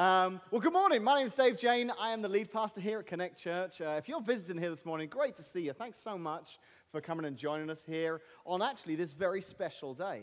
Um, well, good morning. My name is Dave Jane. I am the lead pastor here at Connect Church. Uh, if you're visiting here this morning, great to see you. Thanks so much for coming and joining us here on actually this very special day.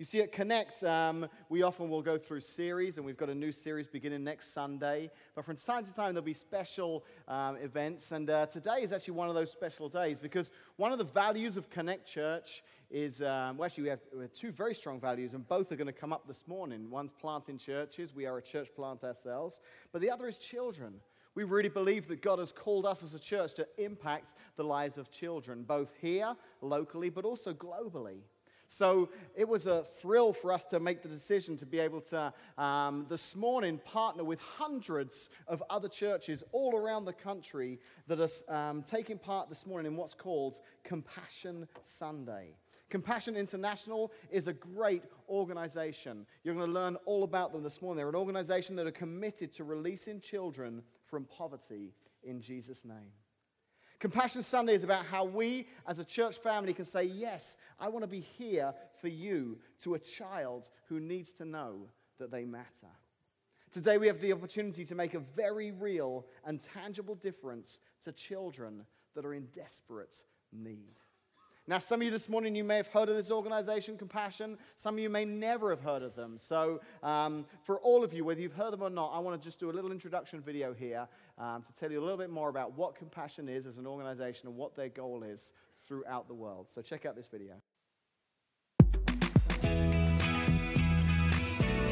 You see, at Connect, um, we often will go through series, and we've got a new series beginning next Sunday. But from time to time, there'll be special um, events. And uh, today is actually one of those special days because one of the values of Connect Church is, um, well, actually, we have, we have, two very strong values, and both are going to come up this morning. One's planting churches, we are a church plant ourselves, but the other is children. We really believe that God has called us as a church to impact the lives of children, both here, locally, but also globally. So it was a thrill for us to make the decision to be able to, um, this morning, partner with hundreds of other churches all around the country that are um, taking part this morning in what's called Compassion Sunday. Compassion International is a great organization. You're going to learn all about them this morning. They're an organization that are committed to releasing children from poverty in Jesus' name. Compassion Sunday is about how we as a church family can say, Yes, I want to be here for you to a child who needs to know that they matter. Today, we have the opportunity to make a very real and tangible difference to children that are in desperate need. Now, some of you this morning, you may have heard of this organization, Compassion. Some of you may never have heard of them. So, um, for all of you, whether you've heard them or not, I want to just do a little introduction video here um, to tell you a little bit more about what Compassion is as an organization and what their goal is throughout the world. So, check out this video.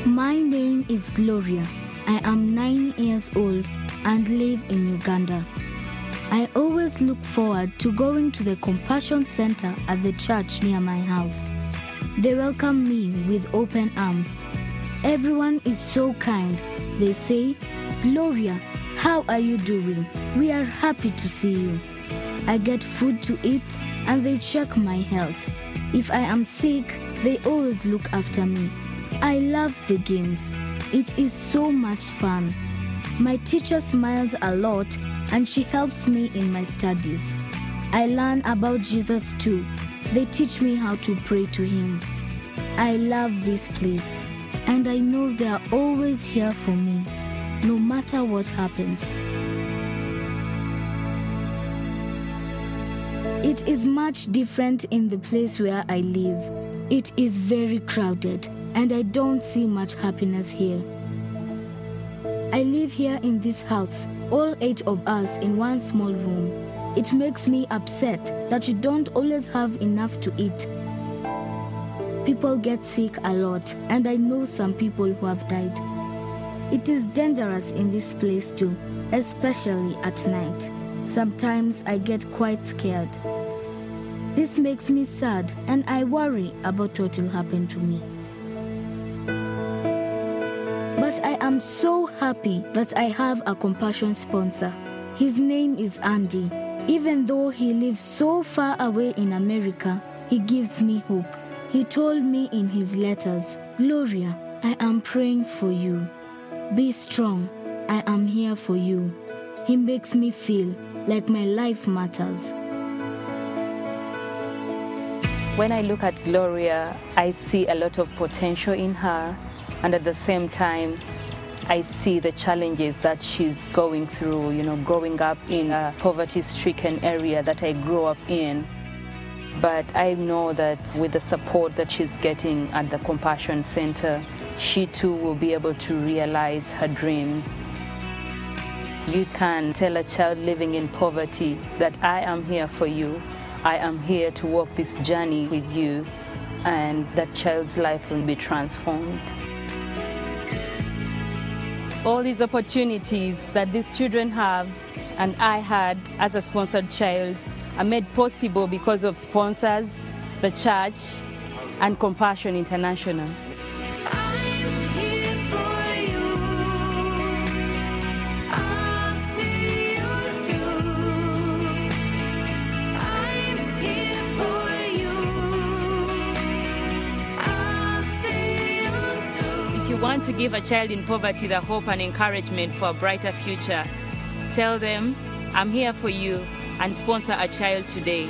My name is Gloria. I am nine years old and live in Uganda. I always look forward to going to the Compassion Center at the church near my house. They welcome me with open arms. Everyone is so kind. They say, Gloria, how are you doing? We are happy to see you. I get food to eat and they check my health. If I am sick, they always look after me. I love the games. It is so much fun. My teacher smiles a lot and she helps me in my studies. I learn about Jesus too. They teach me how to pray to Him. I love this place, and I know they are always here for me, no matter what happens. It is much different in the place where I live. It is very crowded, and I don't see much happiness here. I live here in this house all eight of us in one small room. It makes me upset that you don't always have enough to eat. People get sick a lot, and I know some people who have died. It is dangerous in this place too, especially at night. Sometimes I get quite scared. This makes me sad, and I worry about what will happen to me. But I am so happy that I have a compassion sponsor. His name is Andy. Even though he lives so far away in America, he gives me hope. He told me in his letters, Gloria, I am praying for you. Be strong. I am here for you. He makes me feel like my life matters. When I look at Gloria, I see a lot of potential in her and at the same time I see the challenges that she's going through, you know, growing up in a poverty-stricken area that I grew up in. But I know that with the support that she's getting at the Compassion Center, she too will be able to realize her dreams. You can tell a child living in poverty that I am here for you. I am here to walk this journey with you, and that child's life will be transformed all these opportunities that these children have and I had as a sponsored child are made possible because of sponsors, the church, and Compassion International. want to give a child in poverty the hope and encouragement for a brighter future, tell them, I'm here for you, and sponsor a child today.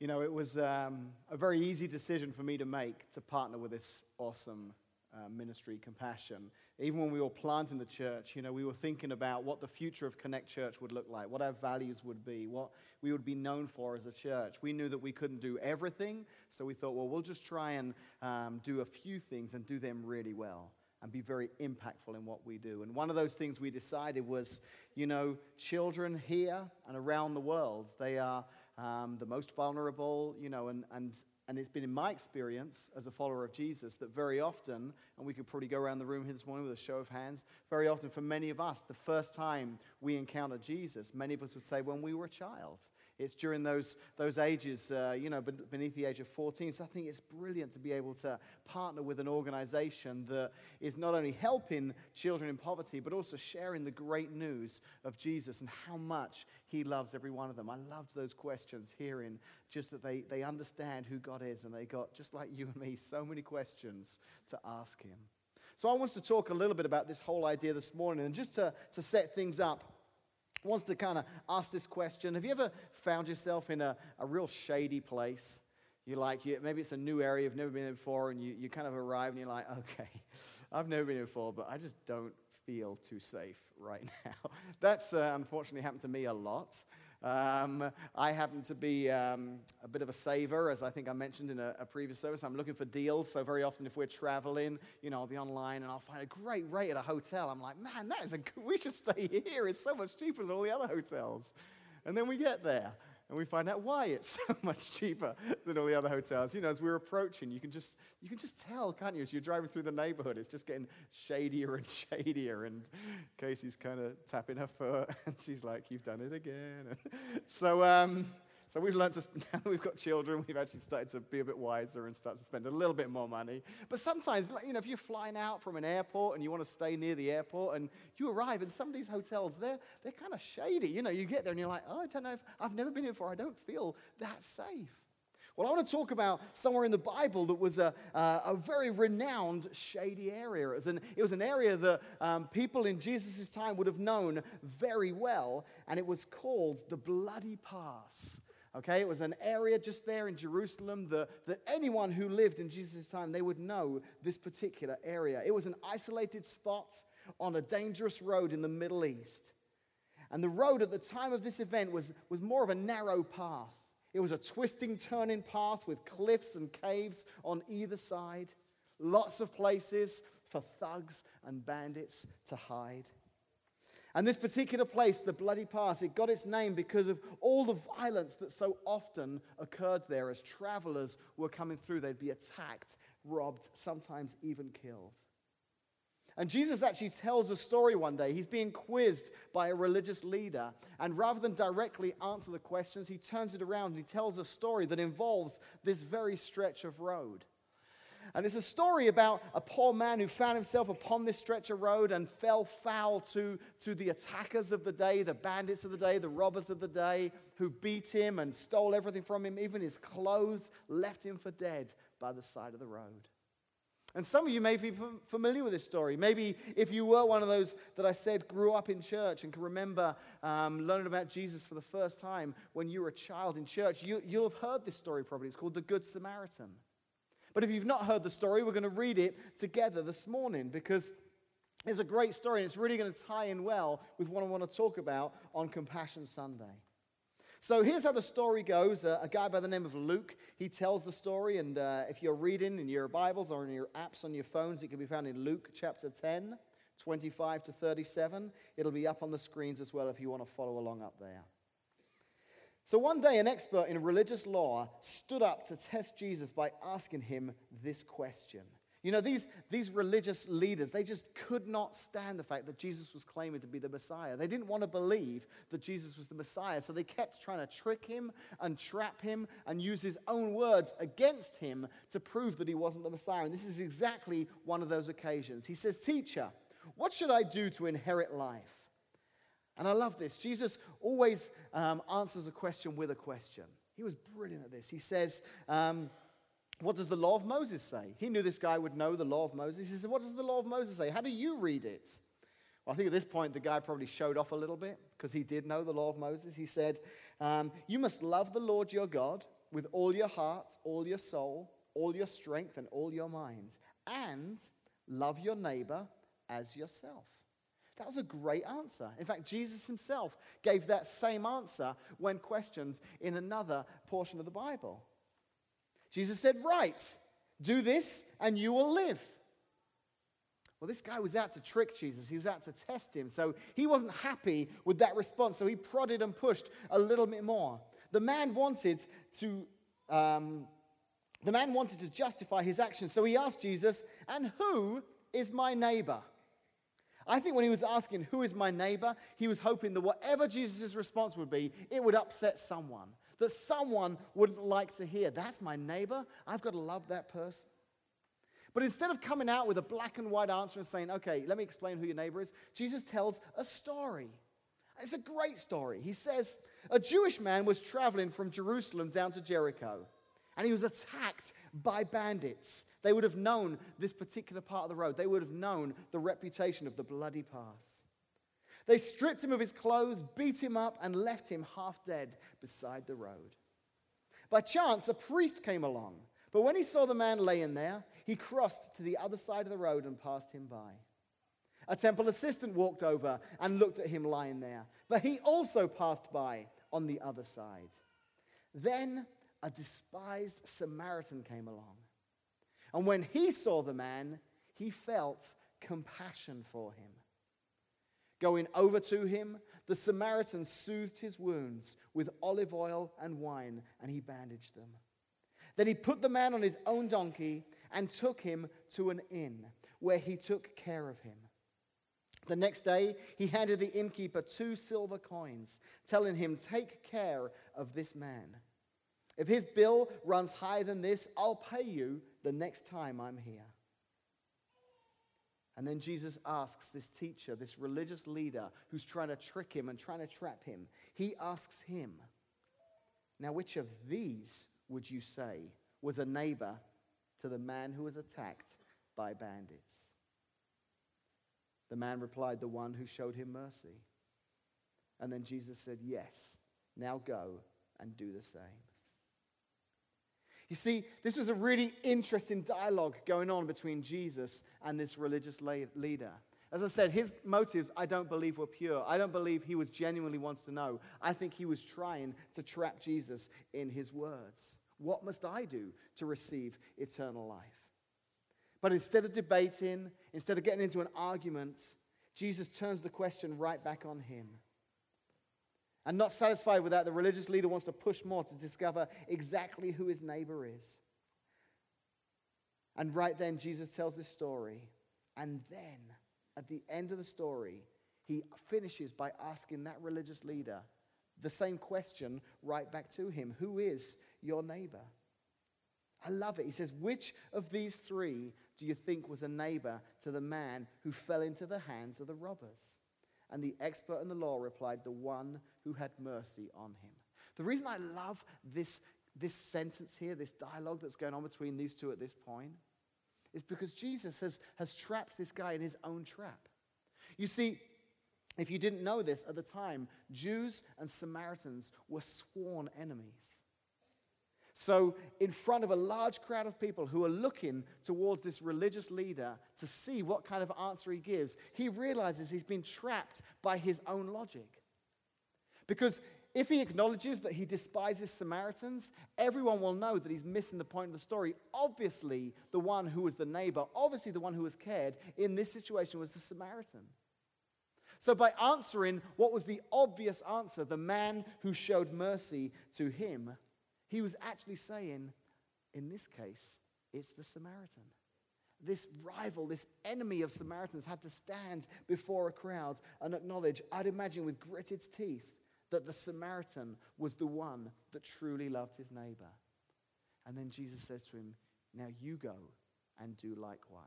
You know, it was um, a very easy decision for me to make to partner with this awesome uh, ministry, Compassion. Even when we were planting the church, you know, we were thinking about what the future of Connect Church would look like, what our values would be, what we would be known for as a church. We knew that we couldn't do everything, so we thought, well, we'll just try and um, do a few things and do them really well and be very impactful in what we do. And one of those things we decided was, you know, children here and around the world, they are um, the most vulnerable, you know, and, and, and it's been in my experience as a follower of Jesus that very often, and we could probably go around the room here this morning with a show of hands, very often for many of us, the first time we encountered Jesus, many of us would say when we were a child. It's during those, those ages, uh, you know, beneath the age of 14. So I think it's brilliant to be able to partner with an organization that is not only helping children in poverty, but also sharing the great news of Jesus and how much he loves every one of them. I loved those questions, hearing just that they, they understand who God is, and they got, just like you and me, so many questions to ask him. So I want to talk a little bit about this whole idea this morning, and just to, to set things up wants to kind of ask this question Have you ever found yourself in a, a real shady place? You like, you, maybe it's a new area you've never been there before, and you, you kind of arrive and you're like, okay, I've never been here before, but I just don't feel too safe right now. That's uh, unfortunately happened to me a lot. Um, I happen to be um, a bit of a saver, as I think I mentioned in a, a, previous service. I'm looking for deals. So very often, if we're traveling, you know, I'll be online and I'll find a great rate at a hotel. I'm like, man, that is a we should stay here. It's so much cheaper than all the other hotels. And then we get there and we find out why it's so much cheaper than all the other hotels. You know, as we're approaching, you can just you can just tell, can't you? As you're driving through the neighborhood, it's just getting shadier and shadier. And Casey's kind of tapping her foot, and she's like, "You've done it again." so, um, so we've learned to, now we've got children, we've actually started to be a bit wiser and start to spend a little bit more money. But sometimes, you know, if you're flying out from an airport and you want to stay near the airport and you arrive in some of these hotels, they're, they're kind of shady. You know, you get there and you're like, oh, I don't know if I've never been here before. I don't feel that safe. Well, I want to talk about somewhere in the Bible that was a, uh, a very renowned shady area. It was an, it was an area that um, people in Jesus' time would have known very well, and it was called the Bloody Pass. Okay, it was an area just there in Jerusalem that, that anyone who lived in Jesus' time, they would know this particular area. It was an isolated spot on a dangerous road in the Middle East. And the road at the time of this event was, was more of a narrow path. It was a twisting, turning path with cliffs and caves on either side. Lots of places for thugs and bandits to hide. And this particular place, the Bloody Pass, it got its name because of all the violence that so often occurred there as travelers were coming through. They'd be attacked, robbed, sometimes even killed. And Jesus actually tells a story one day. He's being quizzed by a religious leader. And rather than directly answer the questions, he turns it around and he tells a story that involves this very stretch of road. And it's a story about a poor man who found himself upon this stretch of road and fell foul to, to the attackers of the day, the bandits of the day, the robbers of the day, who beat him and stole everything from him, even his clothes, left him for dead by the side of the road. And some of you may be familiar with this story. Maybe if you were one of those that I said grew up in church and can remember um, learning about Jesus for the first time when you were a child in church, you, you'll have heard this story probably. It's called the Good Samaritan. But if you've not heard the story, we're going to read it together this morning because it's a great story and it's really going to tie in well with what I want to talk about on Compassion Sunday. So here's how the story goes. Uh, a guy by the name of Luke, he tells the story, and uh, if you're reading in your Bibles or in your apps on your phones, it can be found in Luke chapter 10, 25 to 37. It'll be up on the screens as well if you want to follow along up there. So one day, an expert in religious law stood up to test Jesus by asking him this question. You know, these, these religious leaders, they just could not stand the fact that Jesus was claiming to be the Messiah. They didn't want to believe that Jesus was the Messiah, so they kept trying to trick him and trap him and use his own words against him to prove that he wasn't the Messiah. And this is exactly one of those occasions. He says, Teacher, what should I do to inherit life? And I love this. Jesus always um, answers a question with a question. He was brilliant at this. He says, um, What does the law of Moses say? He knew this guy would know the law of Moses. He said, What does the law of Moses say? How do you read it? Well, I think at this point the guy probably showed off a little bit because he did know the law of Moses. He said, um, You must love the Lord your God with all your heart, all your soul, all your strength, and all your mind, and love your neighbor as yourself. That was a great answer. In fact, Jesus himself gave that same answer when questioned in another portion of the Bible. Jesus said, Right, do this and you will live. Well, this guy was out to trick Jesus. He was out to test him. So he wasn't happy with that response. So he prodded and pushed a little bit more. The man wanted to. Um, the man wanted to justify his actions, so he asked Jesus, And who is my neighbor? I think when he was asking, Who is my neighbor? he was hoping that whatever Jesus' response would be, it would upset someone. That someone wouldn't like to hear, That's my neighbor. I've got to love that person. But instead of coming out with a black and white answer and saying, Okay, let me explain who your neighbor is, Jesus tells a story. It's a great story. He says, A Jewish man was traveling from Jerusalem down to Jericho, and he was attacked by bandits. They would have known this particular part of the road, they would have known the reputation of the bloody pass. They stripped him of his clothes, beat him up, and left him half dead beside the road. By chance, a priest came along, but when he saw the man laying there, he crossed to the other side of the road and passed him by. A temple assistant walked over and looked at him lying there, but he also passed by on the other side. Then a despised Samaritan came along. And when he saw the man, he felt compassion for him. Going over to him, the Samaritan soothed his wounds with olive oil and wine, and he bandaged them. Then he put the man on his own donkey and took him to an inn where he took care of him. The next day, he handed the innkeeper two silver coins, telling him, Take care of this man. If his bill runs higher than this, I'll pay you the next time I'm here. And then Jesus asks this teacher, this religious leader who's trying to trick him and trying to trap him, he asks him, Now, which of these would you say was a neighbor to the man who was attacked by bandits? The man replied, The one who showed him mercy. And then Jesus said, Yes, now go and do the same. You see, this was a really interesting dialogue going on between Jesus and this religious leader. As I said, his motives I don't believe were pure. I don't believe he was genuinely wants to know. I think he was trying to trap Jesus in his words. What must I do to receive eternal life? But instead of debating, instead of getting into an argument, Jesus turns the question right back on him. And not satisfied with that, the religious leader wants to push more to discover exactly who his neighbor is. And right then, Jesus tells this story. And then, at the end of the story, he finishes by asking that religious leader the same question right back to him Who is your neighbor? I love it. He says, Which of these three do you think was a neighbor to the man who fell into the hands of the robbers? And the expert in the law replied, The one who had mercy on him. The reason I love this, this sentence here, this dialogue that's going on between these two at this point, is because Jesus has, has trapped this guy in his own trap. You see, if you didn't know this at the time, Jews and Samaritans were sworn enemies. So, in front of a large crowd of people who are looking towards this religious leader to see what kind of answer he gives, he realizes he's been trapped by his own logic. Because if he acknowledges that he despises Samaritans, everyone will know that he's missing the point of the story. Obviously, the one who was the neighbor, obviously, the one who was cared in this situation was the Samaritan. So, by answering what was the obvious answer, the man who showed mercy to him, he was actually saying, in this case, it's the Samaritan. This rival, this enemy of Samaritans had to stand before a crowd and acknowledge, I'd imagine with gritted teeth, that the Samaritan was the one that truly loved his neighbor. And then Jesus says to him, Now you go and do likewise.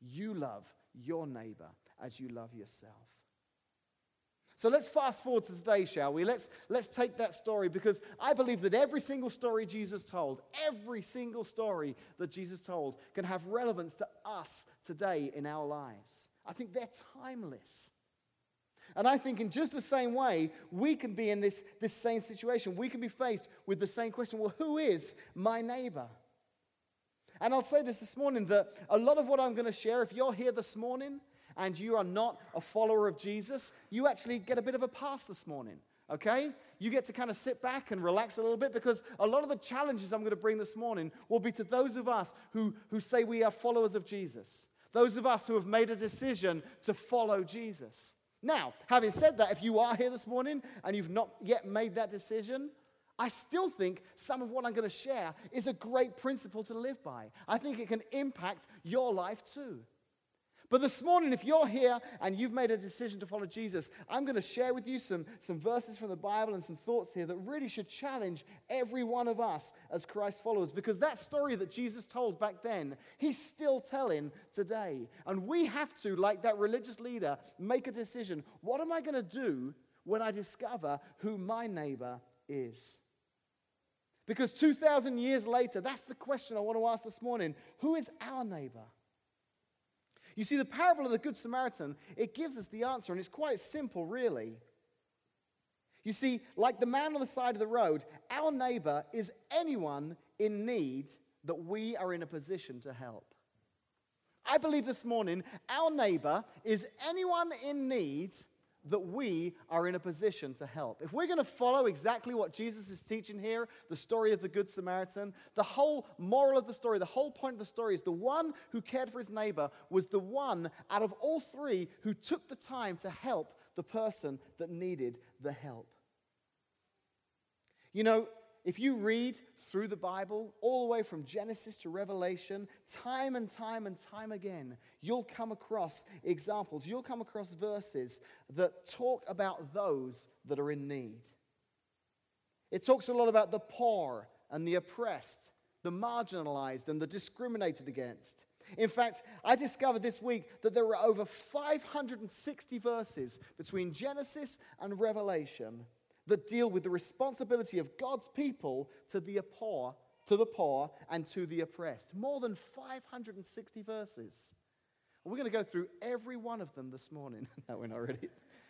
You love your neighbor as you love yourself. So let's fast forward to today, shall we? Let's, let's take that story because I believe that every single story Jesus told, every single story that Jesus told, can have relevance to us today in our lives. I think they're timeless. And I think, in just the same way, we can be in this, this same situation. We can be faced with the same question well, who is my neighbor? And I'll say this this morning that a lot of what I'm going to share, if you're here this morning and you are not a follower of Jesus, you actually get a bit of a pass this morning, okay? You get to kind of sit back and relax a little bit because a lot of the challenges I'm going to bring this morning will be to those of us who, who say we are followers of Jesus, those of us who have made a decision to follow Jesus. Now, having said that, if you are here this morning and you've not yet made that decision, I still think some of what I'm going to share is a great principle to live by. I think it can impact your life too. But this morning, if you're here and you've made a decision to follow Jesus, I'm going to share with you some, some verses from the Bible and some thoughts here that really should challenge every one of us as Christ followers. Because that story that Jesus told back then, he's still telling today. And we have to, like that religious leader, make a decision. What am I going to do when I discover who my neighbor is? Because 2,000 years later, that's the question I want to ask this morning. Who is our neighbor? You see, the parable of the Good Samaritan, it gives us the answer, and it's quite simple, really. You see, like the man on the side of the road, our neighbor is anyone in need that we are in a position to help. I believe this morning our neighbor is anyone in need that we are in a position to help. If we're going to follow exactly what Jesus is teaching here, the story of the Good Samaritan, the whole moral of the story, the whole point of the story is the one who cared for his neighbor was the one out of all three who took the time to help the person that needed the help. You know, if you read through the Bible, all the way from Genesis to Revelation, time and time and time again, you'll come across examples, you'll come across verses that talk about those that are in need. It talks a lot about the poor and the oppressed, the marginalized and the discriminated against. In fact, I discovered this week that there are over 560 verses between Genesis and Revelation that deal with the responsibility of God's people to the poor, to the poor and to the oppressed. More than 560 verses. We're going to go through every one of them this morning. no, we're not ready.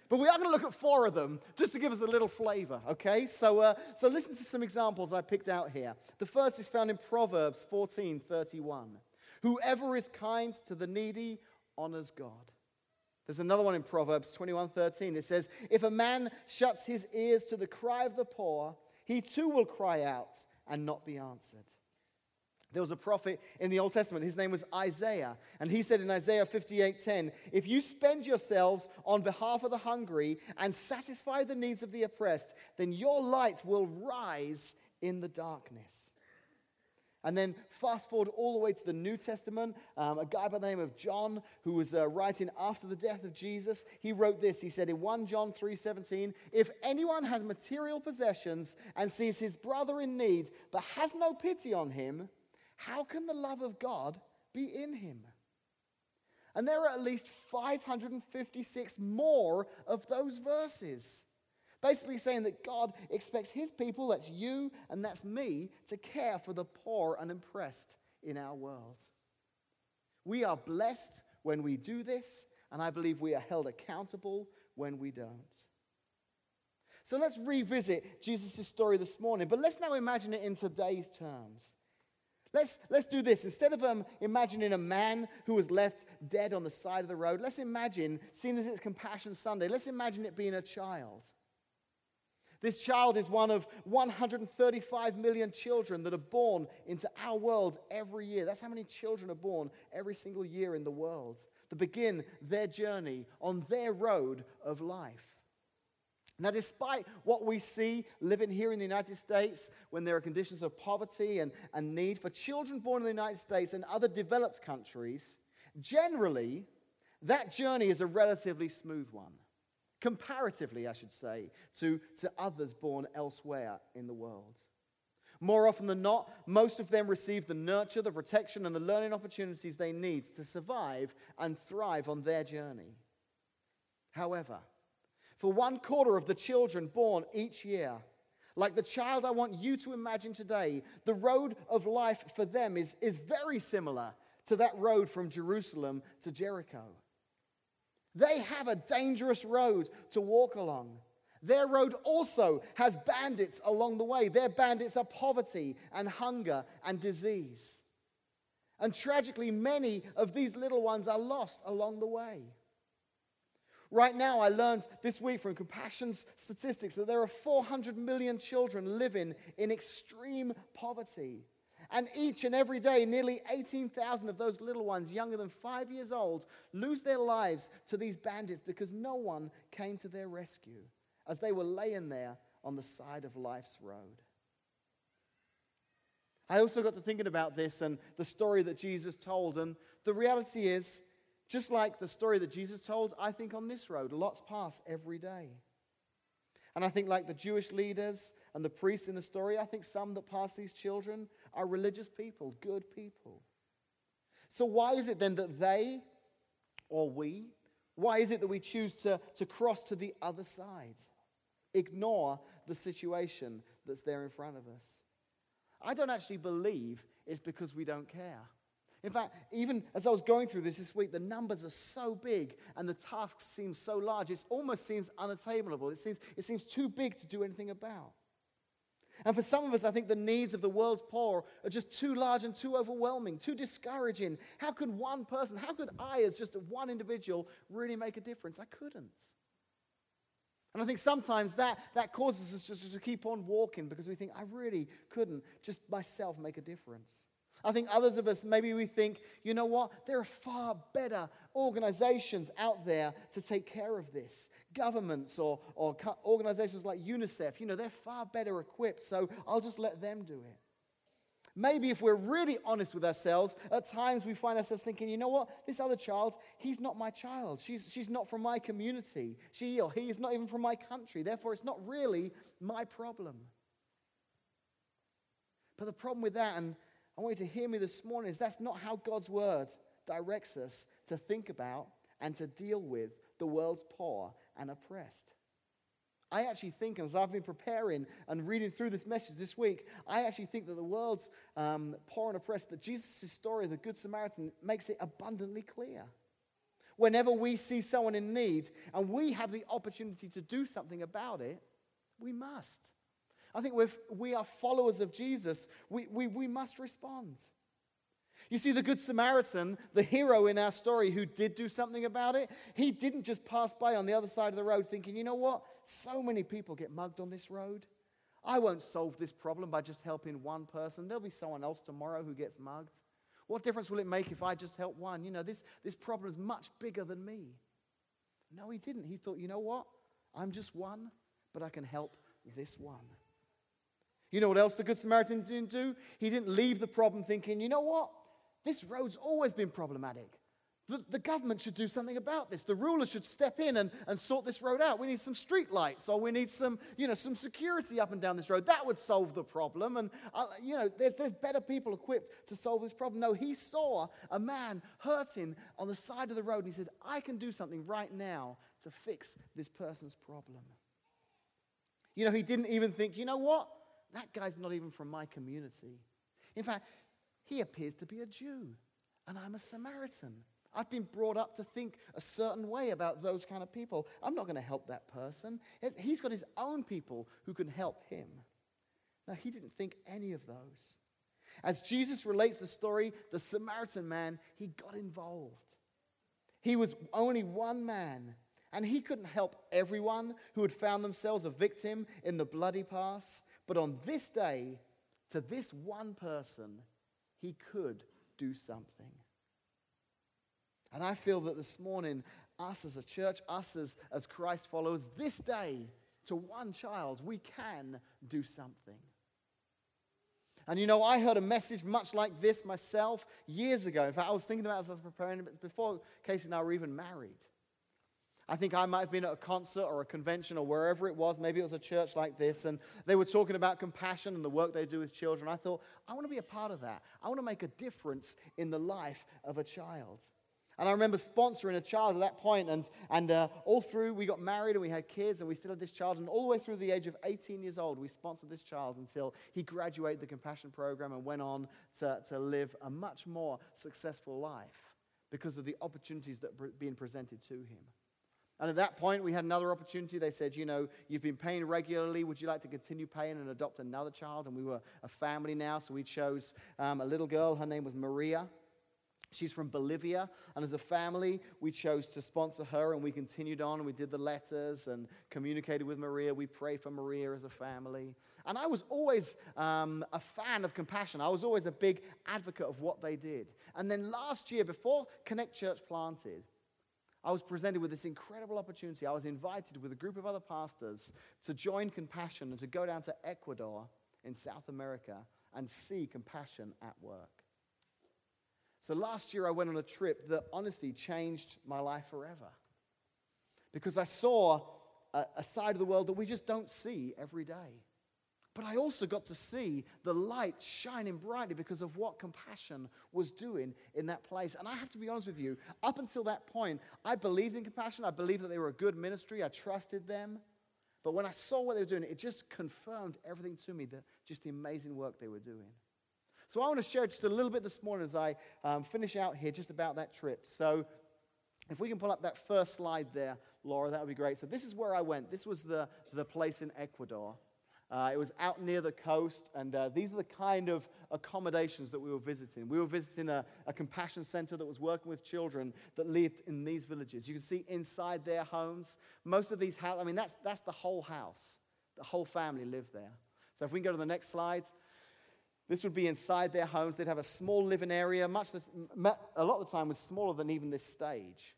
But we are going to look at four of them just to give us a little flavor, okay? So, uh, so listen to some examples I picked out here. The first is found in Proverbs 14 31. Whoever is kind to the needy honors God. There's another one in Proverbs 21:13. It says, "If a man shuts his ears to the cry of the poor, he too will cry out and not be answered." There was a prophet in the Old Testament. His name was Isaiah, and he said in Isaiah 58:10, "If you spend yourselves on behalf of the hungry and satisfy the needs of the oppressed, then your light will rise in the darkness." And then fast forward all the way to the New Testament, um, a guy by the name of John who was uh, writing after the death of Jesus. He wrote this. He said in 1 John 3:17, "If anyone has material possessions and sees his brother in need but has no pity on him, how can the love of God be in him?" And there are at least 556 more of those verses. Basically, saying that God expects His people, that's you and that's me, to care for the poor and oppressed in our world. We are blessed when we do this, and I believe we are held accountable when we don't. So let's revisit Jesus' story this morning, but let's now imagine it in today's terms. Let's, let's do this. Instead of um, imagining a man who was left dead on the side of the road, let's imagine, seeing as it's Compassion Sunday, let's imagine it being a child. This child is one of 135 million children that are born into our world every year. That's how many children are born every single year in the world that begin their journey on their road of life. Now, despite what we see living here in the United States, when there are conditions of poverty and, and need for children born in the United States and other developed countries, generally, that journey is a relatively smooth one comparatively, I should say, to, to others born elsewhere in the world. More often than not, most of them receive the nurture, the protection, and the learning opportunities they need to survive and thrive on their journey. However, for one quarter of the children born each year, like the child I want you to imagine today, the road of life for them is, is very similar to that road from Jerusalem to Jericho. They have a dangerous road to walk along. Their road also has bandits along the way. Their bandits are poverty and hunger and disease. And tragically, many of these little ones are lost along the way. Right now, I learned this week from Compassion's statistics that there are 400 million children living in extreme poverty. And each and every day, nearly 18,000 of those little ones, younger than five years old, lose their lives to these bandits because no one came to their rescue as they were laying there on the side of life's road. I also got to thinking about this and the story that Jesus told. And the reality is, just like the story that Jesus told, I think on this road, lots pass every day. And I think, like the Jewish leaders and the priests in the story, I think some that pass these children are religious people, good people. So, why is it then that they or we, why is it that we choose to, to cross to the other side? Ignore the situation that's there in front of us. I don't actually believe it's because we don't care. In fact, even as I was going through this this week, the numbers are so big and the tasks seem so large, it almost seems unattainable. It seems, it seems too big to do anything about. And for some of us, I think the needs of the world's poor are just too large and too overwhelming, too discouraging. How could one person, how could I, as just one individual, really make a difference? I couldn't. And I think sometimes that, that causes us just to keep on walking because we think, I really couldn't just myself make a difference. I think others of us, maybe we think, you know what? There are far better organizations out there to take care of this. Governments or, or organizations like UNICEF, you know, they're far better equipped, so I'll just let them do it. Maybe if we're really honest with ourselves, at times we find ourselves thinking, you know what? This other child, he's not my child. She's, she's not from my community. She or he is not even from my country. Therefore, it's not really my problem. But the problem with that, and I want you to hear me this morning, is that's not how God's word directs us to think about and to deal with the world's poor and oppressed. I actually think, as I've been preparing and reading through this message this week, I actually think that the world's um, poor and oppressed, that Jesus' story the Good Samaritan makes it abundantly clear. Whenever we see someone in need and we have the opportunity to do something about it, we must. I think if we are followers of Jesus, we, we, we must respond. You see, the Good Samaritan, the hero in our story who did do something about it, he didn't just pass by on the other side of the road thinking, you know what? So many people get mugged on this road. I won't solve this problem by just helping one person. There'll be someone else tomorrow who gets mugged. What difference will it make if I just help one? You know, this, this problem is much bigger than me. No, he didn't. He thought, you know what? I'm just one, but I can help this one. You know what else the Good Samaritan didn't do? He didn't leave the problem thinking, you know what? This road's always been problematic. The, the, government should do something about this. The ruler should step in and, and sort this road out. We need some street lights or we need some, you know, some security up and down this road. That would solve the problem. And, uh, you know, there's, there's better people equipped to solve this problem. No, he saw a man hurting on the side of the road and he says, I can do something right now to fix this person's problem. You know, he didn't even think, you know what? That guy's not even from my community. In fact, he appears to be a Jew, and I'm a Samaritan. I've been brought up to think a certain way about those kind of people. I'm not going to help that person. He's got his own people who can help him. Now, he didn't think any of those. As Jesus relates the story, the Samaritan man, he got involved. He was only one man, and he couldn't help everyone who had found themselves a victim in the bloody pass. But on this day, to this one person, he could do something. And I feel that this morning, us as a church, us as, as Christ followers, this day, to one child, we can do something. And you know, I heard a message much like this myself years ago. In fact, I was thinking about it as I was preparing it before Casey and I were even married. I think I might have been at a concert or a convention or wherever it was. Maybe it was a church like this, and they were talking about compassion and the work they do with children. I thought, I want to be a part of that. I want to make a difference in the life of a child. And I remember sponsoring a child at that point, and, and uh, all through we got married and we had kids, and we still had this child. And all the way through the age of 18 years old, we sponsored this child until he graduated the compassion program and went on to, to live a much more successful life because of the opportunities that were being presented to him. And at that point, we had another opportunity. They said, You know, you've been paying regularly. Would you like to continue paying and adopt another child? And we were a family now, so we chose um, a little girl. Her name was Maria. She's from Bolivia, and as a family, we chose to sponsor her, and we continued on. We did the letters and communicated with Maria. We prayed for Maria as a family. And I was always um, a fan of compassion. I was always a big advocate of what they did. And then last year, before Connect Church planted, I was presented with this incredible opportunity. I was invited with a group of other pastors to join Compassion and to go down to Ecuador in South America and see Compassion at work. So last year, I went on a trip that honestly changed my life forever because I saw a, a side of the world that we just don't see every day. But I also got to see the light shining brightly because of what compassion was doing in that place. And I have to be honest with you, up until that point, I believed in compassion. I believed that they were a good ministry. I trusted them. But when I saw what they were doing, it just confirmed everything to me, the, just the amazing work they were doing. So I want to share just a little bit this morning as I um, finish out here just about that trip. So if we can pull up that first slide there, Laura, that would be great. So this is where I went. This was the, the place in Ecuador. Uh, it was out near the coast, and uh, these are the kind of accommodations that we were visiting. We were visiting a, a, compassion center that was working with children that lived in these villages. You can see inside their homes. Most of these houses, I mean, that's, that's the whole house. The whole family lived there. So if we can go to the next slide. This would be inside their homes. They'd have a small living area, much a lot of the time was smaller than even this stage.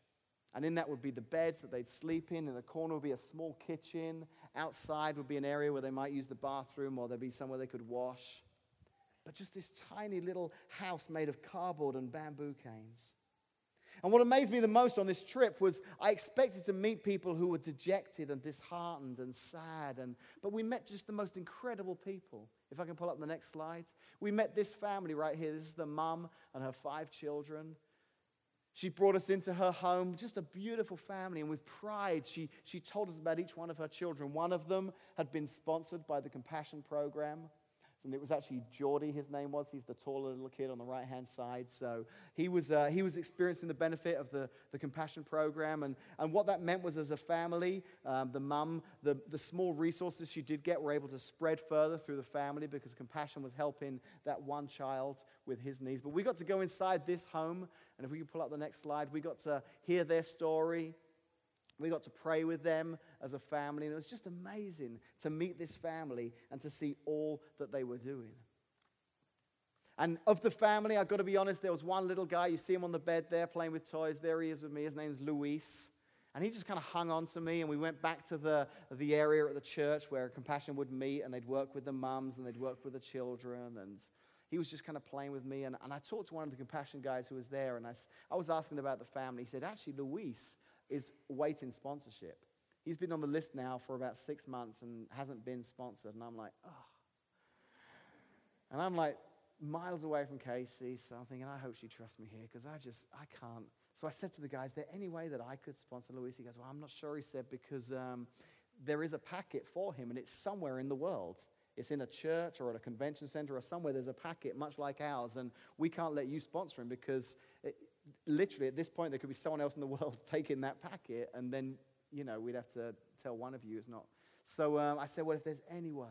And in that would be the beds that they'd sleep in. In the corner would be a small kitchen. Outside would be an area where they might use the bathroom or there'd be somewhere they could wash. But just this tiny little house made of cardboard and bamboo canes. And what amazed me the most on this trip was I expected to meet people who were dejected and disheartened and sad. And, but we met just the most incredible people. If I can pull up the next slide. We met this family right here. This is the mum and her five children. She brought us into her home, just a beautiful family, and with pride, she, she told us about each one of her children. One of them had been sponsored by the Compassion Program. And it was actually Geordie, his name was. He's the taller little kid on the right hand side. So he was, uh, he was experiencing the benefit of the, the compassion program. And, and what that meant was, as a family, um, the mum, the, the small resources she did get were able to spread further through the family because compassion was helping that one child with his needs. But we got to go inside this home. And if we could pull up the next slide, we got to hear their story. We got to pray with them as a family, and it was just amazing to meet this family and to see all that they were doing. And of the family, I've got to be honest, there was one little guy. You see him on the bed there playing with toys. There he is with me. His name's Luis. And he just kind of hung on to me, and we went back to the, the area at the church where Compassion would meet, and they'd work with the mums and they'd work with the children. And he was just kind of playing with me. And, and I talked to one of the Compassion guys who was there, and I, I was asking about the family. He said, Actually, Luis is waiting sponsorship. He's been on the list now for about six months and hasn't been sponsored. And I'm like, oh. And I'm like miles away from Casey, so I'm thinking, I hope she trusts me here because I just, I can't. So I said to the guys, is there any way that I could sponsor Luis? He goes, well, I'm not sure, he said, because um, there is a packet for him and it's somewhere in the world. It's in a church or at a convention center or somewhere. There's a packet much like ours, and we can't let you sponsor him because it, literally at this point there could be someone else in the world taking that packet, and then you know we'd have to tell one of you is not. So um, I said, well, if there's any way,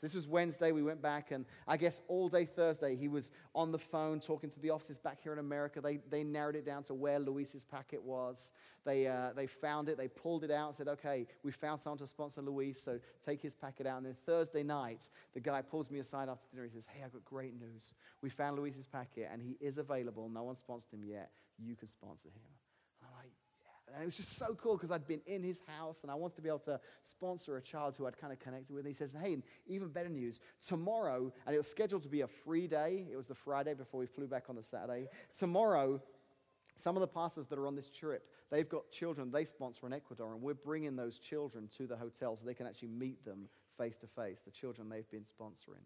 this was Wednesday. We went back, and I guess all day Thursday, he was on the phone talking to the offices back here in America. They, they narrowed it down to where Luis's packet was. They, uh, they found it, they pulled it out and said, Okay, we found someone to sponsor Luis, so take his packet out. And then Thursday night, the guy pulls me aside after dinner. He says, Hey, I've got great news. We found Luis's packet, and he is available. No one sponsored him yet. You can sponsor him. And it was just so cool because I'd been in his house and I wanted to be able to sponsor a child who I'd kind of connected with. And he says, Hey, even better news, tomorrow, and it was scheduled to be a free day. It was the Friday before we flew back on the Saturday. Tomorrow, some of the pastors that are on this trip, they've got children they sponsor in Ecuador, and we're bringing those children to the hotel so they can actually meet them face to face, the children they've been sponsoring.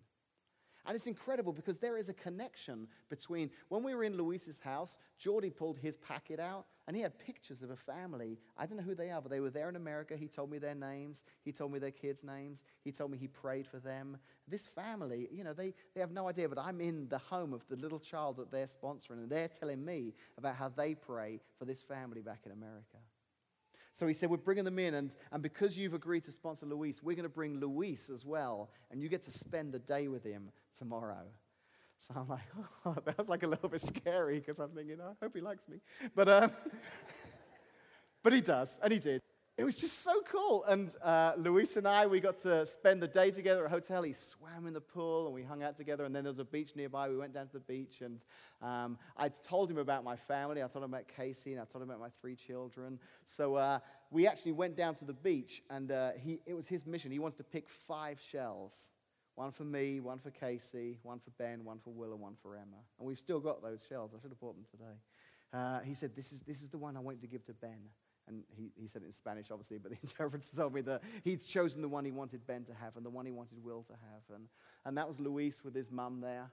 And it's incredible because there is a connection between when we were in Luis's house, Geordie pulled his packet out and he had pictures of a family. I don't know who they are, but they were there in America. He told me their names. He told me their kids' names. He told me he prayed for them. This family, you know, they, they have no idea, but I'm in the home of the little child that they're sponsoring, and they're telling me about how they pray for this family back in America. So he said, We're bringing them in, and, and because you've agreed to sponsor Luis, we're going to bring Luis as well, and you get to spend the day with him tomorrow. So I'm like, oh, that was like a little bit scary because I'm thinking, I hope he likes me. But, um, but he does, and he did it was just so cool. And uh, Luis and I, we got to spend the day together at a hotel. He swam in the pool and we hung out together. And then there was a beach nearby. We went down to the beach and um, I told him about my family. I told him about Casey and I told him about my three children. So uh, we actually went down to the beach and uh, he, it was his mission. He wants to pick five shells one for me, one for Casey, one for Ben, one for Will, and one for Emma. And we've still got those shells. I should have bought them today. Uh, he said, this is, this is the one I want to give to Ben. And he, he said it in Spanish, obviously, but the interpreter told me that he'd chosen the one he wanted Ben to have and the one he wanted Will to have. And, and that was Luis with his mum there.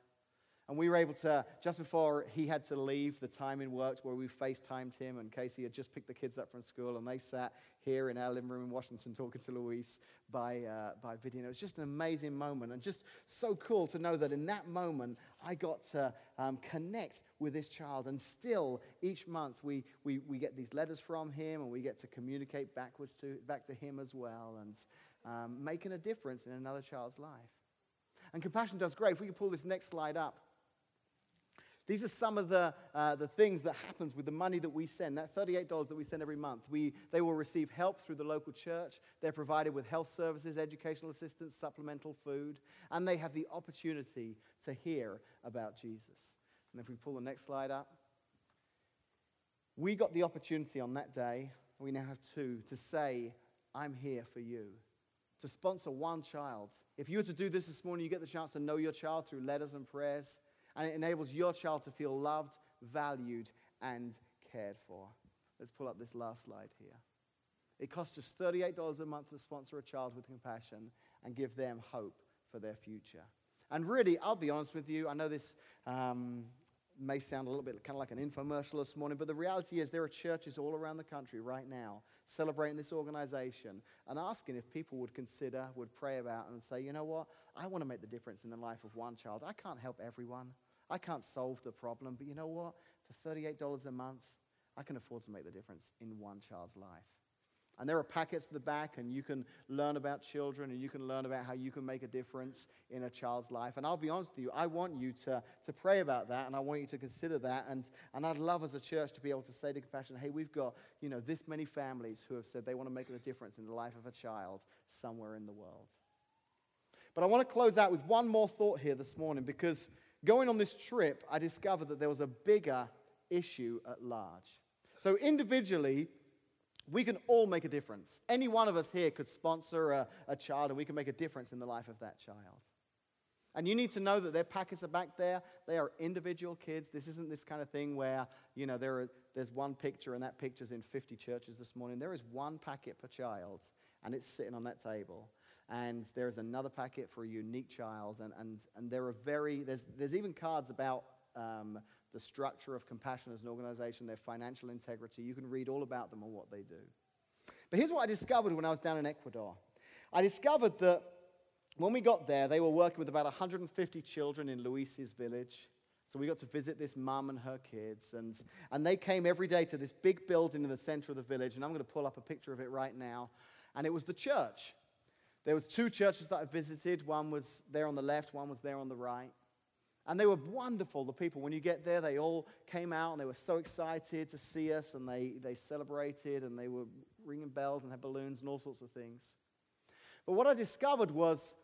And we were able to, just before he had to leave, the timing worked where we FaceTimed him, and Casey had just picked the kids up from school, and they sat here in our living room in Washington talking to Luis by, uh, by video. And it was just an amazing moment, and just so cool to know that in that moment, I got to um, connect with this child. And still, each month, we, we, we get these letters from him, and we get to communicate backwards to, back to him as well, and um, making a difference in another child's life. And compassion does great. If we could pull this next slide up. These are some of the, uh, the things that happens with the money that we send. That $38 that we send every month. We, they will receive help through the local church. They're provided with health services, educational assistance, supplemental food, and they have the opportunity to hear about Jesus. And if we pull the next slide up, we got the opportunity on that day, we now have two, to say, I'm here for you. To sponsor one child. If you were to do this this morning, you get the chance to know your child through letters and prayers and it enables your child to feel loved, valued, and cared for. Let's pull up this last slide here. It costs just $38 a month to sponsor a child with compassion and give them hope for their future. And really, I'll be honest with you, I know this um, may sound a little bit kind of like an infomercial this morning, but the reality is there are churches all around the country right now celebrating this organization and asking if people would consider, would pray about, and say, you know what, I want to make the difference in the life of one child. I can't help everyone. I can't solve the problem, but you know what? For $38 a month, I can afford to make the difference in one child's life. And there are packets at the back, and you can learn about children, and you can learn about how you can make a difference in a child's life. And I'll be honest with you, I want you to, to pray about that, and I want you to consider that. And, and I'd love as a church to be able to say to Compassion, hey, we've got, you know, this many families who have said they want to make a difference in the life of a child somewhere in the world. But I want to close out with one more thought here this morning, because Going on this trip, I discovered that there was a bigger issue at large. So, individually, we can all make a difference. Any one of us here could sponsor a, a, child, and we can make a difference in the life of that child. And you need to know that their packets are back there. They are individual kids. This isn't this kind of thing where, you know, there are, there's one picture and that picture's in 50 churches this morning. There is one packet per child, and it's sitting on that table and there's another packet for a unique child. And, and, and there are very, there's, there's even cards about um, the structure of Compassion as an organization, their financial integrity. You can read all about them and what they do. But here's what I discovered when I was down in Ecuador I discovered that when we got there, they were working with about 150 children in Luis's village. So we got to visit this mum and her kids. And, and they came every day to this big building in the center of the village. And I'm going to pull up a picture of it right now. And it was the church. There was two churches that I visited. One was there on the left, one was there on the right. And they were wonderful, the people. When you get there, they all came out and they were so excited to see us and they, they celebrated and they were ringing bells and had balloons and all sorts of things. But what I discovered was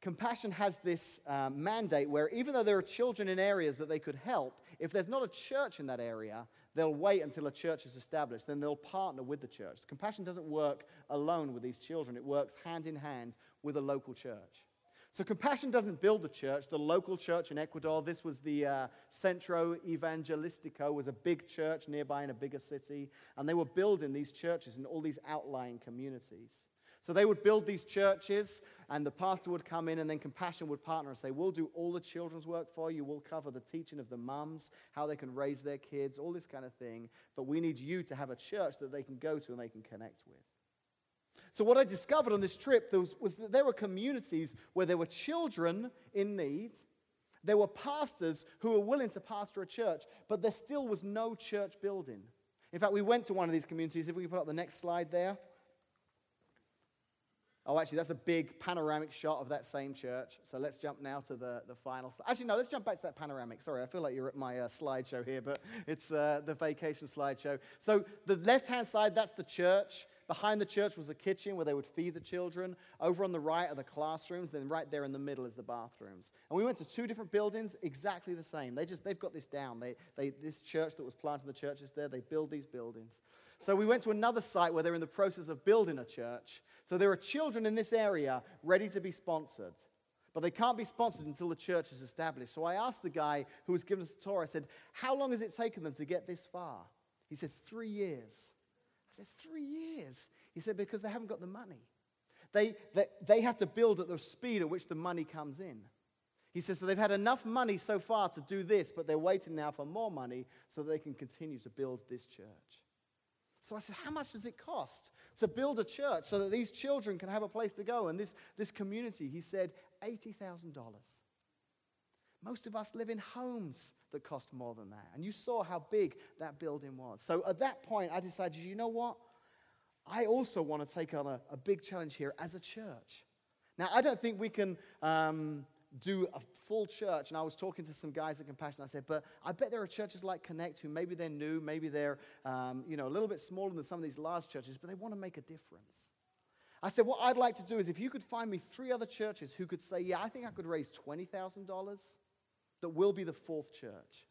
Compassion has this um, mandate where even though there are children in areas that they could help, if there's not a church in that area, They'll wait until a church is established, then they'll partner with the church. Compassion doesn't work alone with these children, it works hand in hand with a local church. So, Compassion doesn't build the church. The local church in Ecuador, this was the uh, Centro Evangelistico, was a big church nearby in a bigger city. And they were building these churches in all these outlying communities. So they would build these churches, and the pastor would come in, and then Compassion would partner and say, We'll do all the children's work for you. We'll cover the teaching of the mums, how they can raise their kids, all this kind of thing. But we need you to have a church that they can go to and they can connect with. So, what I discovered on this trip was, was that there were communities where there were children in need. There were pastors who were willing to pastor a church, but there still was no church building. In fact, we went to one of these communities. If we put up the next slide there. Oh, actually, that's a big panoramic shot of that same church. So let's jump now to the, the final slide. Actually, no, let's jump back to that panoramic. Sorry, I feel like you're at my uh, slideshow here, but it's uh, the vacation slideshow. So the left hand side, that's the church. Behind the church was a kitchen where they would feed the children. Over on the right are the classrooms. Then right there in the middle is the bathrooms. And we went to two different buildings, exactly the same. They just, they've got this down. They, they, this church that was planted, the churches there, they build these buildings. So we went to another site where they're in the process of building a church. So there are children in this area ready to be sponsored. But they can't be sponsored until the church is established. So I asked the guy who was giving us the tour, I said, How long has it taken them to get this far? He said, Three years. I said, Three years? He said, Because they haven't got the money. They, they, they have to build at the speed at which the money comes in. He says, So they've had enough money so far to do this, but they're waiting now for more money so they can continue to build this church. So I said, How much does it cost to build a church so that these children can have a place to go and this, this community? He said, $80,000. Most of us live in homes that cost more than that. And you saw how big that building was. So at that point, I decided, you know what? I also want to take on a, a big challenge here as a church. Now, I don't think we can um, do a full church. And I was talking to some guys at Compassion. I said, but I bet there are churches like Connect who maybe they're new, maybe they're um, you know, a little bit smaller than some of these large churches, but they want to make a difference. I said, what I'd like to do is if you could find me three other churches who could say, yeah, I think I could raise $20,000, that will be the fourth church.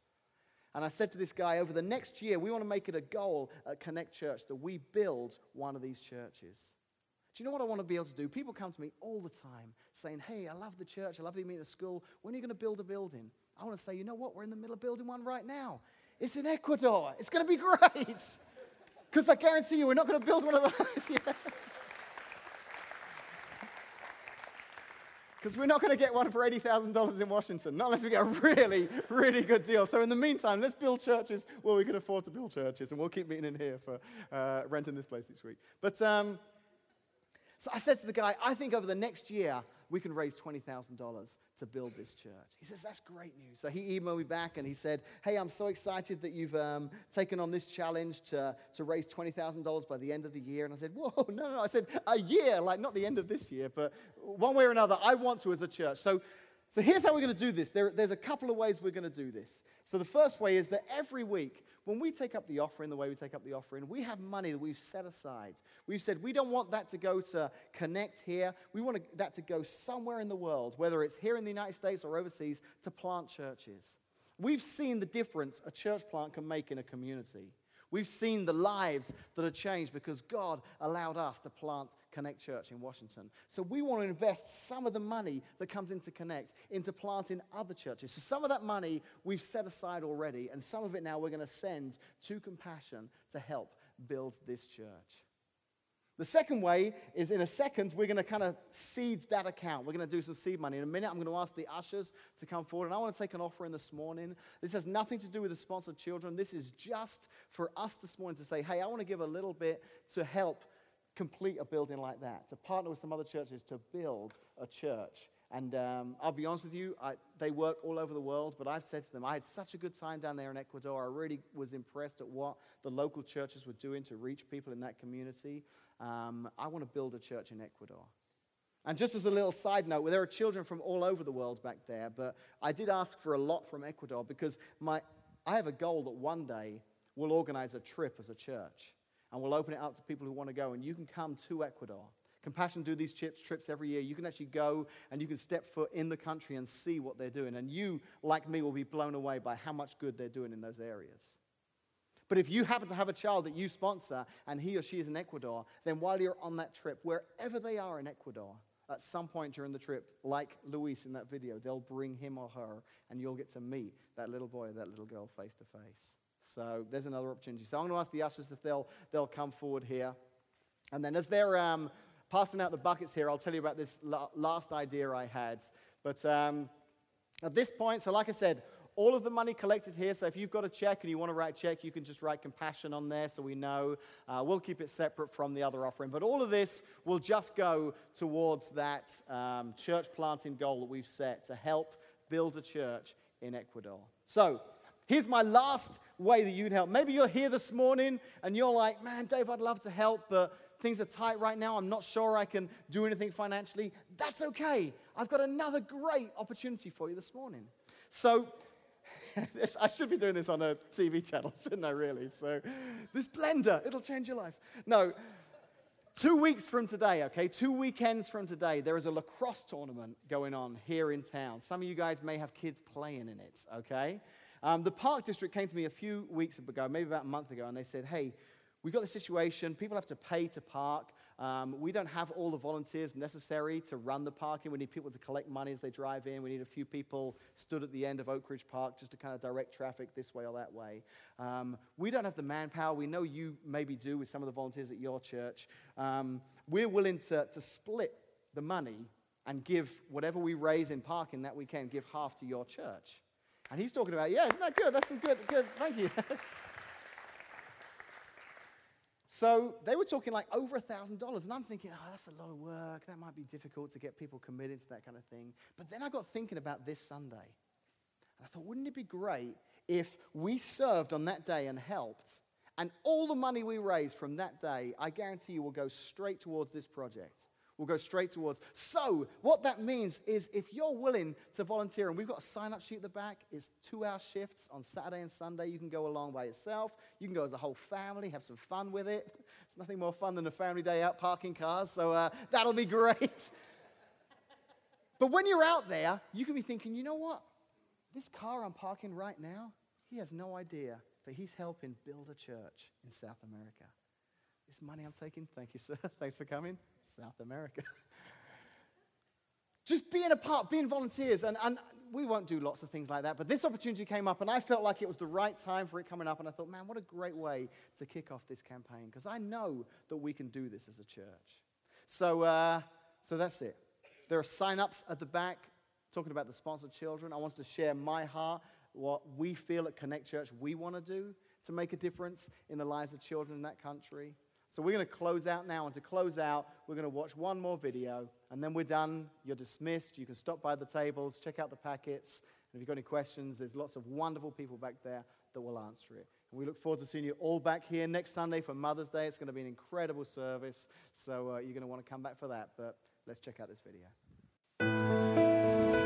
And I said to this guy, over the next year, we want to make it a goal at Connect Church that we build one of these churches. Do you know what I want to be able to do? People come to me all the time saying, Hey, I love the church. I love the meeting at school. When are you going to build a building? I want to say, You know what? We're in the middle of building one right now. It's in Ecuador. It's going to be great. Because I guarantee you, we're not going to build one of those. Because we're not going to get one for $80,000 in Washington, not unless we get a really, really good deal. So, in the meantime, let's build churches where we can afford to build churches, and we'll keep meeting in here for uh, renting this place each week. But um, so I said to the guy, I think over the next year, we can raise $20,000 to build this church. He says, That's great news. So he emailed me back and he said, Hey, I'm so excited that you've um, taken on this challenge to, to raise $20,000 by the end of the year. And I said, Whoa, no, no. I said, A year, like not the end of this year, but one way or another, I want to as a church. So so here's how we're going to do this. There, there's a couple of ways we're going to do this. So the first way is that every week when we take up the offering, the way we take up the offering, we have money that we've set aside. We've said we don't want that to go to connect here. We want that to go somewhere in the world, whether it's here in the United States or overseas, to plant churches. We've seen the difference a church plant can make in a community. We've seen the lives that are changed because God allowed us to plant Connect Church in Washington. So we want to invest some of the money that comes into Connect into planting other churches. So some of that money we've set aside already, and some of it now we're going to send to Compassion to help build this church. The second way is in a second, we're going to kind of seed that account. We're going to do some seed money. In a minute, I'm going to ask the ushers to come forward. And I want to take an offering this morning. This has nothing to do with the sponsored children. This is just for us this morning to say, hey, I want to give a little bit to help complete a building like that, to partner with some other churches to build a church. And um, I'll be honest with you, I, they work all over the world, but I've said to them, I had such a good time down there in Ecuador. I really was impressed at what the local churches were doing to reach people in that community. Um, I want to build a church in Ecuador. And just as a little side note, well, there are children from all over the world back there, but I did ask for a lot from Ecuador because my, I have a goal that one day we'll organize a trip as a church and we'll open it up to people who want to go, and you can come to Ecuador. Compassion do these trips, trips every year. You can actually go and you can step foot in the country and see what they're doing. And you, like me, will be blown away by how much good they're doing in those areas. But if you happen to have a child that you sponsor and he or she is in Ecuador, then while you're on that trip, wherever they are in Ecuador, at some point during the trip, like Luis in that video, they'll bring him or her and you'll get to meet that little boy or that little girl face to face. So there's another opportunity. So I'm going to ask the ushers if they'll, they'll come forward here. And then as they're um, passing out the buckets here, I'll tell you about this last idea I had. But um, at this point, so like I said, all of the money collected here. So if you've got a check and you want to write a check, you can just write compassion on there so we know. Uh, we'll keep it separate from the other offering. But all of this will just go towards that um, church planting goal that we've set to help build a church in Ecuador. So Here's my last way that you can help. Maybe you're here this morning and you're like, man, Dave, I'd love to help, but things are tight right now. I'm not sure I can do anything financially. That's okay. I've got another great opportunity for you this morning. So, I should be doing this on a TV channel, shouldn't I, really? So, this blender, it'll change your life. No, two weeks from today, okay, two weekends from today, there is a lacrosse tournament going on here in town. Some of you guys may have kids playing in it, okay? Um, the Park District came to me a few weeks ago, maybe about a month ago, and they said, hey, we've got the situation. People have to pay to park. Um, we don't have all the volunteers necessary to run the parking. We need people to collect money as they drive in. We need a few people stood at the end of Oak Ridge Park just to kind of direct traffic this way or that way. Um, we don't have the manpower. We know you maybe do with some of the volunteers at your church. Um, we're willing to, to split the money and give whatever we raise in parking that weekend, give half to your church. And he's talking about, yeah, isn't that good? That's some good, good, thank you. so they were talking like over a $1,000. And I'm thinking, oh, that's a lot of work. That might be difficult to get people committed to that kind of thing. But then I got thinking about this Sunday. And I thought, wouldn't it be great if we served on that day and helped? And all the money we raise from that day, I guarantee you will go straight towards this project will go straight towards. So, what that means is if you're willing to volunteer, and we've got a sign up sheet at the back, it's two hour shifts on Saturday and Sunday. You can go along by yourself, you can go as a whole family, have some fun with it. It's nothing more fun than a family day out parking cars, so uh, that'll be great. but when you're out there, you can be thinking, you know what? This car I'm parking right now, he has no idea, but he's helping build a church in South America. This money I'm taking, thank you, sir. Thanks for coming. South America. Just being a part, being volunteers, and, and we won't do lots of things like that, but this opportunity came up, and I felt like it was the right time for it coming up, and I thought, man, what a great way to kick off this campaign, because I know that we can do this as a church. So, uh, so that's it. There are sign ups at the back talking about the sponsored children. I want to share my heart, what we feel at Connect Church we want to do to make a difference in the lives of children in that country. So we're going to close out now. And to close out, we're going to watch one more video. And then we're done. You're dismissed. You can stop by the tables, check out the packets. And if you've got any questions, there's lots of wonderful people back there that will answer it. And we look forward to seeing you all back here next Sunday for Mother's Day. It's going to be an incredible service. So uh, you're going to want to come back for that. But let's check out this video.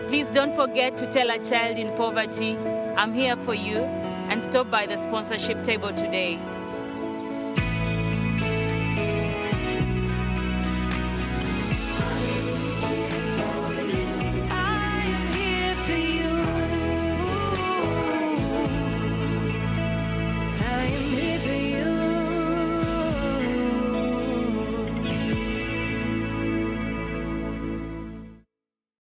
Please don't forget to tell a child in poverty, I'm here for you, and stop by the sponsorship table today.